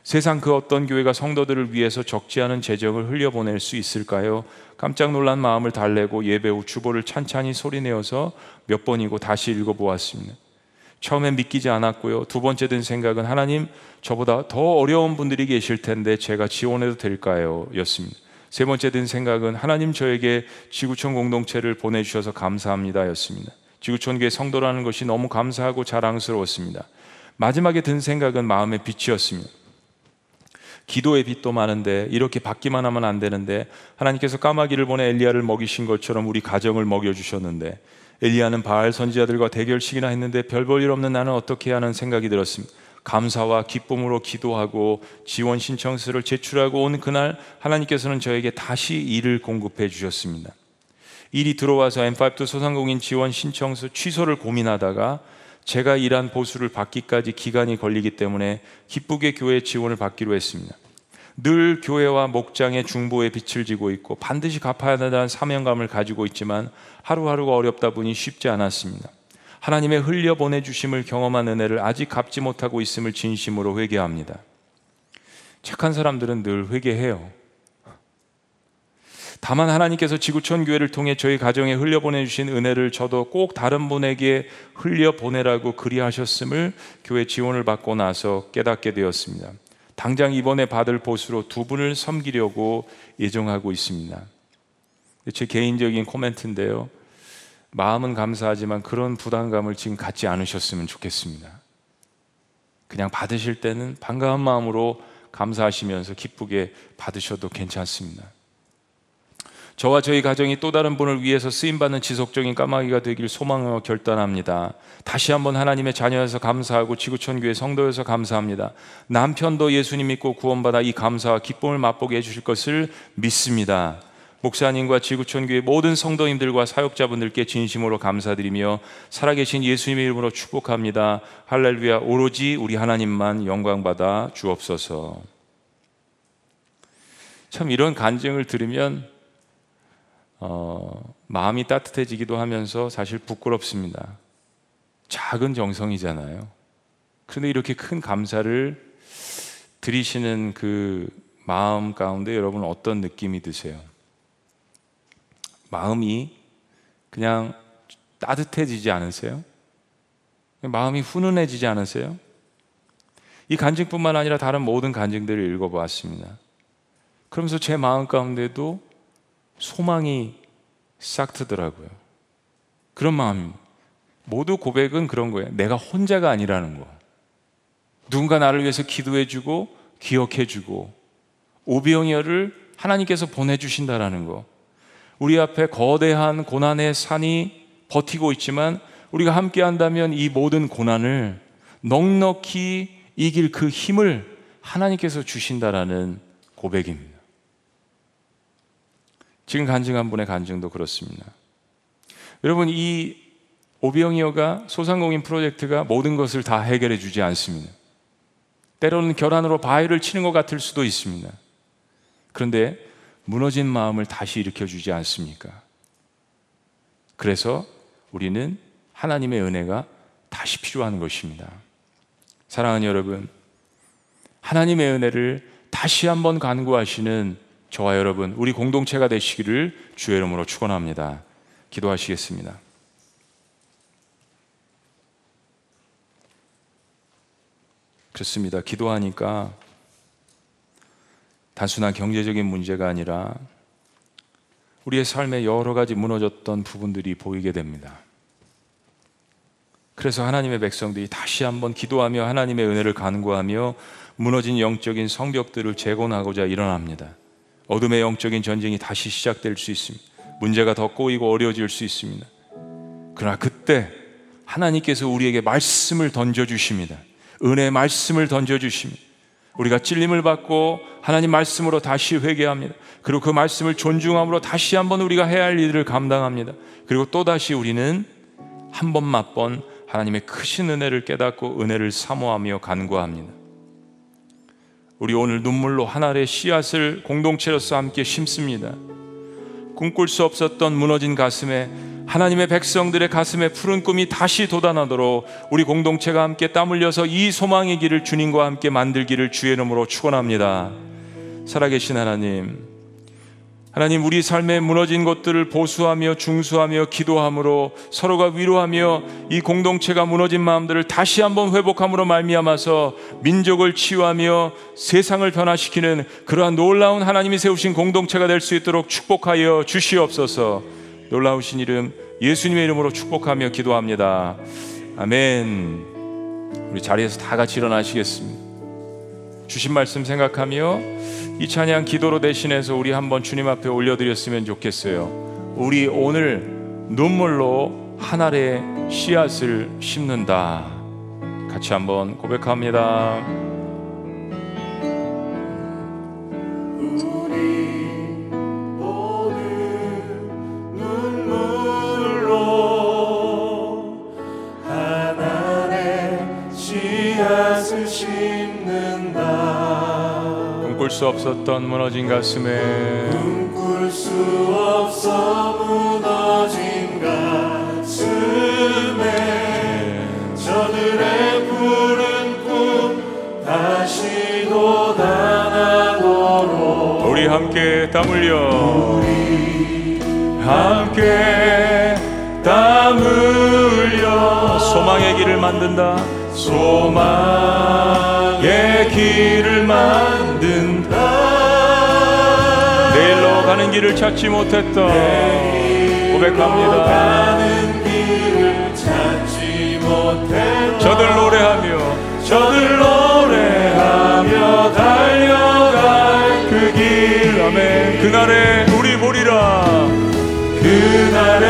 세상 그 어떤 교회가 성도들을 위해서 적지 않은 재정을 흘려보낼 수 있을까요? 깜짝 놀란 마음을 달래고 예배 후 주보를 찬찬히 소리내어서 몇 번이고 다시 읽어보았습니다. 처음엔 믿기지 않았고요. 두 번째 든 생각은 하나님 저보다 더 어려운 분들이 계실 텐데 제가 지원해도 될까요? 였습니다. 세 번째 든 생각은 하나님 저에게 지구촌 공동체를 보내주셔서 감사합니다 였습니다. 지구촌 교회 성도라는 것이 너무 감사하고 자랑스러웠습니다. 마지막에 든 생각은 마음의 빛이었습니다. 기도의 빛도 많은데 이렇게 받기만 하면 안 되는데 하나님께서 까마귀를 보내 엘리야를 먹이신 것처럼 우리 가정을 먹여 주셨는데 엘리야는 바알 선지자들과 대결식이나 했는데 별 볼 일 없는 나는 어떻게 하는 생각이 들었습니다. 감사와 기쁨으로 기도하고 지원 신청서를 제출하고 온 그날 하나님께서는 저에게 다시 일을 공급해 주셨습니다. 일이 들어와서 M5 소상공인 지원 신청서 취소를 고민하다가 제가 일한 보수를 받기까지 기간이 걸리기 때문에 기쁘게 교회 지원을 받기로 했습니다. 늘 교회와 목장의 중보에 빛을 지고 있고 반드시 갚아야 한다는 사명감을 가지고 있지만 하루하루가 어렵다 보니 쉽지 않았습니다. 하나님의 흘려 보내 주심을 경험한 은혜를 아직 갚지 못하고 있음을 진심으로 회개합니다. 착한 사람들은 늘 회개해요. 다만 하나님께서 지구촌 교회를 통해 저희 가정에 흘려 보내 주신 은혜를 저도 꼭 다른 분에게 흘려 보내라고 그리하셨음을 교회 지원을 받고 나서 깨닫게 되었습니다. 당장 이번에 받을 보수로 두 분을 섬기려고 예정하고 있습니다. 제 개인적인 코멘트인데요. 마음은 감사하지만 그런 부담감을 지금 갖지 않으셨으면 좋겠습니다. 그냥 받으실 때는 반가운 마음으로 감사하시면서 기쁘게 받으셔도 괜찮습니다. 저와 저희 가정이 또 다른 분을 위해서 쓰임받는 지속적인 까마귀가 되길 소망하고 결단합니다. 다시 한번 하나님의 자녀여서 감사하고 지구촌교회 성도여서 감사합니다. 남편도 예수님 믿고 구원받아 이 감사와 기쁨을 맛보게 해주실 것을 믿습니다. 목사님과 지구촌교회 모든 성도님들과 사역자분들께 진심으로 감사드리며 살아계신 예수님의 이름으로 축복합니다. 할렐루야 오로지 우리 하나님만 영광받아 주옵소서. 참 이런 간증을 들으면 어, 마음이 따뜻해지기도 하면서 사실 부끄럽습니다. 작은 정성이잖아요. 그런데 이렇게 큰 감사를 드리시는 그 마음 가운데 여러분 어떤 느낌이 드세요? 마음이 그냥 따뜻해지지 않으세요? 마음이 훈훈해지지 않으세요? 이 간증뿐만 아니라 다른 모든 간증들을 읽어보았습니다. 그러면서 제 마음 가운데도 소망이 싹 트더라고요. 그런 마음입니다. 모두 고백은 그런 거예요. 내가 혼자가 아니라는 거. 누군가 나를 위해서 기도해주고 기억해주고 오병이어를 하나님께서 보내주신다라는 거. 우리 앞에 거대한 고난의 산이 버티고 있지만 우리가 함께 한다면 이 모든 고난을 넉넉히 이길 그 힘을 하나님께서 주신다라는 고백입니다. 지금 간증한 분의 간증도 그렇습니다. 여러분 이 오병이어가 소상공인 프로젝트가 모든 것을 다 해결해 주지 않습니다. 때로는 결안으로 바위를 치는 것 같을 수도 있습니다. 그런데 무너진 마음을 다시 일으켜 주지 않습니까? 그래서 우리는 하나님의 은혜가 다시 필요한 것입니다. 사랑하는 여러분, 하나님의 은혜를 다시 한번 간구하시는 저와 여러분, 우리 공동체가 되시기를 주의 이름으로 축원합니다. 기도하시겠습니다. 그렇습니다. 기도하니까 단순한 경제적인 문제가 아니라 우리의 삶에 여러 가지 무너졌던 부분들이 보이게 됩니다. 그래서 하나님의 백성들이 다시 한번 기도하며 하나님의 은혜를 간구하며 무너진 영적인 성벽들을 재건하고자 일어납니다. 어둠의 영적인 전쟁이 다시 시작될 수 있습니다. 문제가 더 꼬이고 어려워질 수 있습니다. 그러나 그때 하나님께서 우리에게 말씀을 던져 주십니다. 은혜 말씀을 던져 주십니다. 우리가 찔림을 받고 하나님 말씀으로 다시 회개합니다. 그리고 그 말씀을 존중함으로 다시 한번 우리가 해야 할 일을 감당합니다. 그리고 또 다시 우리는 한 번 맛본 하나님의 크신 은혜를 깨닫고 은혜를 사모하며 간구합니다. 우리 오늘 눈물로 하나의 씨앗을 공동체로서 함께 심습니다. 꿈꿀 수 없었던 무너진 가슴에 하나님의 백성들의 가슴에 푸른 꿈이 다시 돋아나도록 우리 공동체가 함께 땀 흘려서 이 소망의 길을 주님과 함께 만들기를 주의 이름으로 축원합니다. 살아계신 하나님, 하나님 우리 삶에 무너진 것들을 보수하며 중수하며 기도함으로 서로가 위로하며 이 공동체가 무너진 마음들을 다시 한번 회복함으로 말미암아서 민족을 치유하며 세상을 변화시키는 그러한 놀라운 하나님이 세우신 공동체가 될 수 있도록 축복하여 주시옵소서. 놀라우신 이름 예수님의 이름으로 축복하며 기도합니다. 아멘. 우리 자리에서 다 같이 일어나시겠습니다. 주신 말씀 생각하며 이 찬양 기도로 대신해서 우리 한번 주님 앞에 올려드렸으면 좋겠어요. 우리 오늘 눈물로 한 알의 씨앗을 심는다. 같이 한번 고백합니다. 꿈꿀 수 없었던 무너진 가슴에. 꿈꿀 수 없어 무너진 가슴에. 저들의 푸른 꿈 다시 돋아나도록. 우리 함께 땀 흘려. 함께 땀 흘려. 소망의 길을 만든다. 소망의 길을 만 가는 길을 찾지 못했던 고백합니다. 저들 노래하며 저들 노래하며 달려갈 그 길. 아멘. 그날에 우리 보리라. 그날에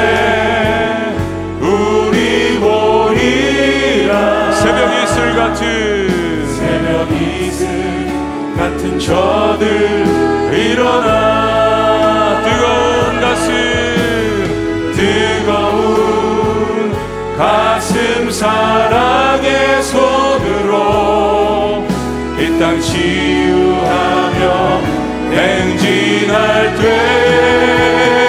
우리 보리라. 새벽 이슬 같은 새벽 이슬 같은 저들 일어나 뜨거운 가슴 사랑의 손으로 이 땅 치유하며 행진할 때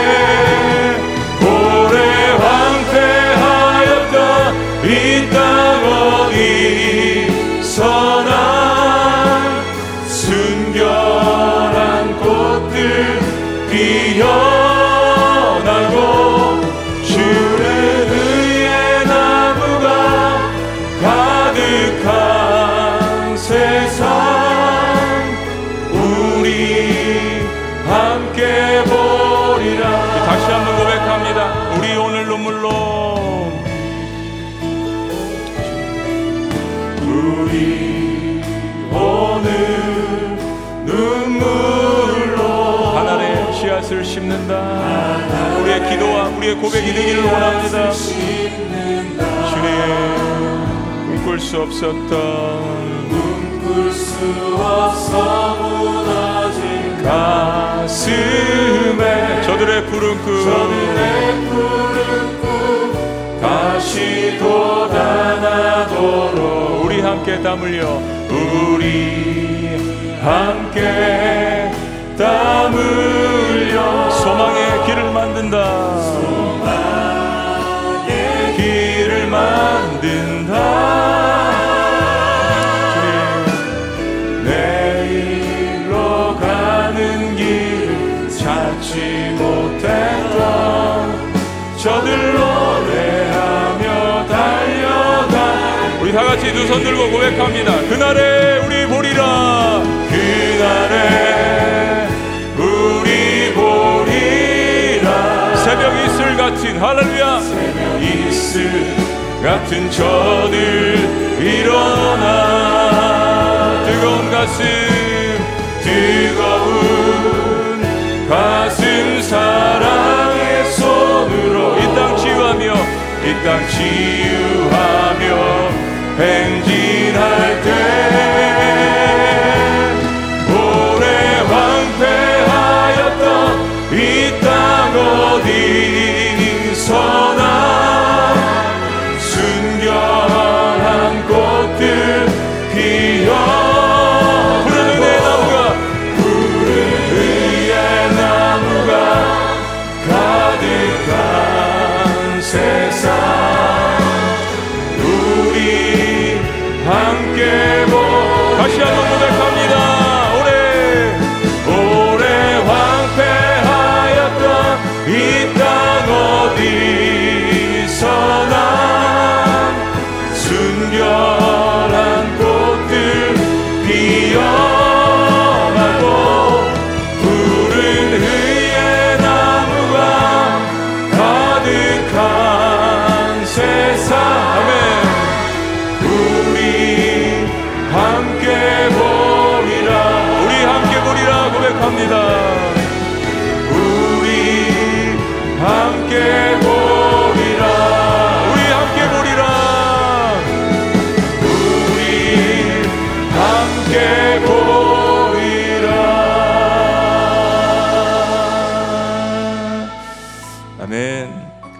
심는다. 우리의 기도와 우리의 고백이 되기를 원합니다. 주님 꿈꿀 수 없었던 꿈꿀 수 없어 무너진 가슴에 저들의 푸른 꿈 저들의 푸른 꿈 다시 돋아나도록 우리 함께 땀 흘려 우리 함께 땀 흘려 소망의 길을 만든다. 소망의 길을 만든다. 내일로 가는 길 찾지 못했던 저들 노래하며 달려가 우리 다 같이 두 손 들고 고백합니다. 그날에 할렐루야. 이슬 같은 저들 일어나 뜨거운 가슴 뜨거운 가슴 사랑의 손으로 이 땅 치유하며 이 땅 치유하며 행진할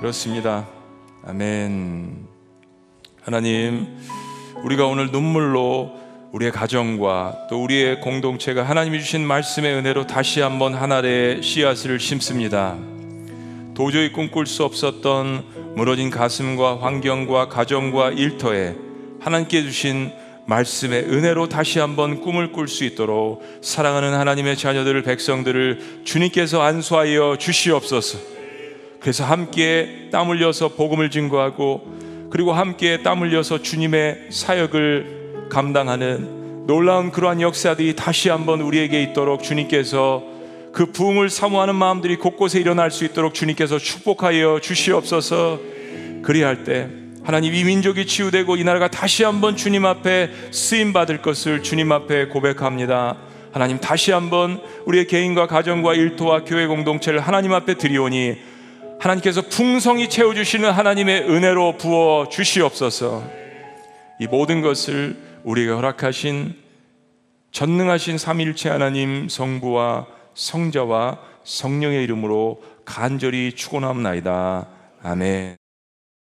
그렇습니다. 아멘. 하나님, 우리가 오늘 눈물로 우리의 가정과 또 우리의 공동체가 하나님이 주신 말씀의 은혜로 다시 한번 하나의 씨앗을 심습니다. 도저히 꿈꿀 수 없었던 무너진 가슴과 환경과 가정과 일터에 하나님께 주신 말씀의 은혜로 다시 한번 꿈을 꿀 수 있도록 사랑하는 하나님의 자녀들을 백성들을 주님께서 안수하여 주시옵소서. 그래서 함께 땀 흘려서 복음을 증거하고 그리고 함께 땀 흘려서 주님의 사역을 감당하는 놀라운 그러한 역사들이 다시 한번 우리에게 있도록 주님께서 그 부흥을 사모하는 마음들이 곳곳에 일어날 수 있도록 주님께서 축복하여 주시옵소서. 그리할 때 하나님 이 민족이 치유되고 이 나라가 다시 한번 주님 앞에 쓰임 받을 것을 주님 앞에 고백합니다. 하나님 다시 한번 우리의 개인과 가정과 일터와 교회 공동체를 하나님 앞에 드리오니 하나님께서 풍성히 채워 주시는 하나님의 은혜로 부어 주시옵소서. 이 모든 것을 우리가 허락하신 전능하신 삼일체 하나님 성부와 성자와 성령의 이름으로 간절히 축원합나이다. 아멘.